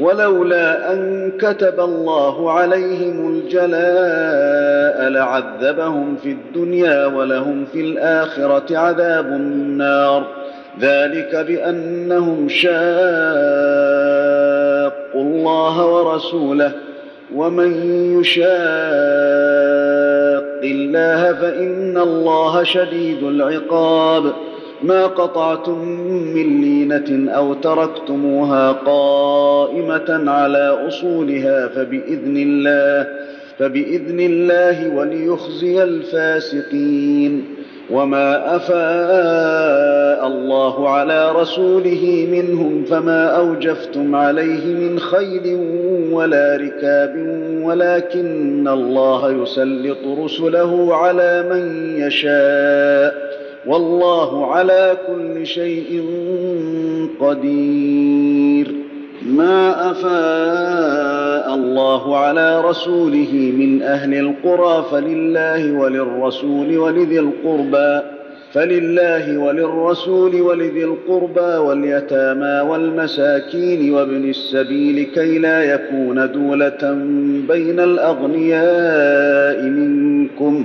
ولولا أن كتب الله عليهم الجلاء لعذبهم في الدنيا ولهم في الآخرة عذاب النار. ذلك بأنهم شاقوا الله ورسوله. ومن يشاق الله فإن الله شديد العقاب. ما قطعتم من لينة أو تركتموها قائمة على أصولها فبإذن الله فبإذن الله وليخزي الفاسقين. وما أفاء الله على رسوله منهم فما أوجفتم عليه من خيل ولا ركاب ولكن الله يسلط رسله على من يشاء. والله على كل شيء قدير. ما أفاء الله على رسوله من أهل القرى فلله وللرسول ولذي القربى فلله وللرسول ولذي القربى واليتامى والمساكين وابن السبيل كي لا يكون دولة بين الأغنياء منكم.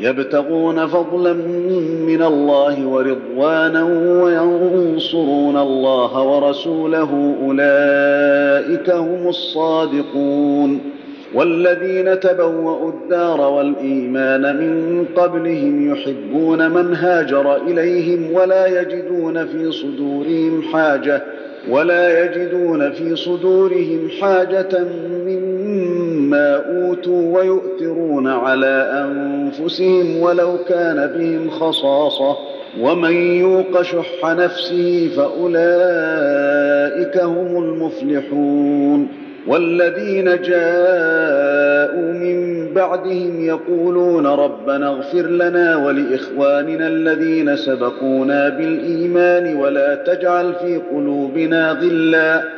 يبتغون فضلا من الله ورضوانا وينصرون الله ورسوله أولئك هم الصادقون والذين تبوأوا الدار والإيمان من قبلهم يحبون من هاجر إليهم ولا يجدون في صدورهم حاجة ولا يجدون في صدورهم حاجة مما أوتوا ويؤثرون على أنفسهم ولو كان بهم خصاصة. ومن يوق شح نفسه فأولئك هم المفلحون. والذين جاءوا من بعدهم يقولون ربنا اغفر لنا ولإخواننا الذين سبقونا بالإيمان ولا تجعل في قلوبنا غلا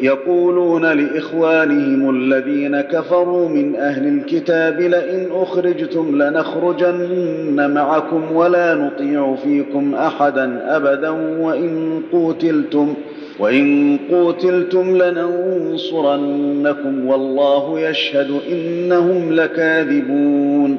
يقولون لإخوانهم الذين كفروا من أهل الكتاب لئن أخرجتم لنخرجن معكم ولا نطيع فيكم أحدا أبدا وإن قوتلتم وإن قوتلتم لننصرنكم والله يشهد إنهم لكاذبون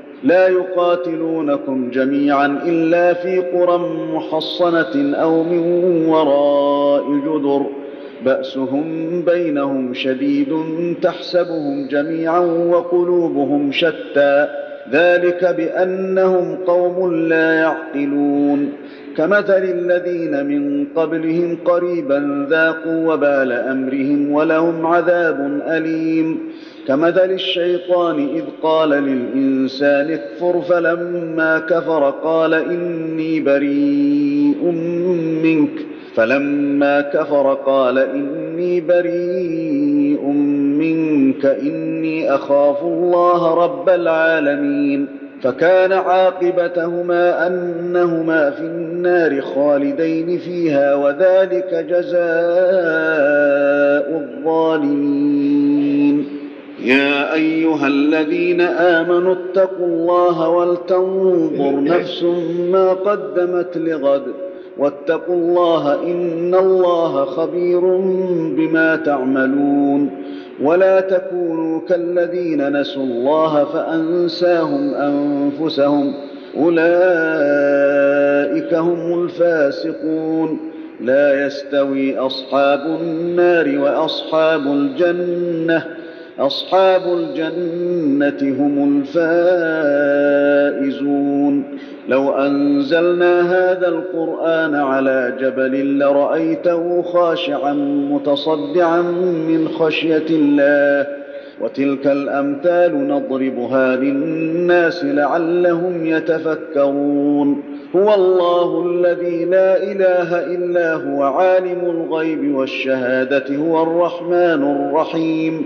لا يقاتلونكم جميعا إلا في قرى محصنة أو من وراء جدر. بأسهم بينهم شديد تحسبهم جميعا وقلوبهم شتى. ذلك بأنهم قوم لا يعقلون. كمثل الذين من قبلهم قريبا ذاقوا وبال أمرهم ولهم عذاب أليم. كمثل الشيطان إذ قال للإنسان اكفر فلما كفر قال إني بريء منك. فلما كفر قال إني بريء منك إني أخاف الله رب العالمين. فكان عاقبتهما أنهما في النار خالدين فيها وذلك جزاء الظالمين. يا أيها الذين آمنوا اتقوا الله ولتنظر نفس ما قدمت لغد واتقوا الله إن الله خبير بما تعملون ولا تكونوا كالذين نسوا الله فأنساهم أنفسهم أولئك هم الفاسقون لا يستوي أصحاب النار وأصحاب الجنة أصحاب الجنة هم الفائزون. لو أنزلنا هذا القرآن على جبل لرأيته خاشعا متصدعا من خشية الله وتلك الأمثال نضربها للناس لعلهم يتفكرون. هو الله الذي لا إله إلا هو عالم الغيب والشهادة هو الرحمن الرحيم.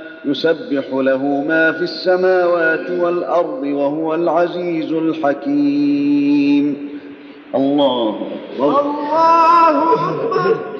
يسبح له ما في السماوات والأرض وهو العزيز الحكيم. الله أكبر. الله أكبر.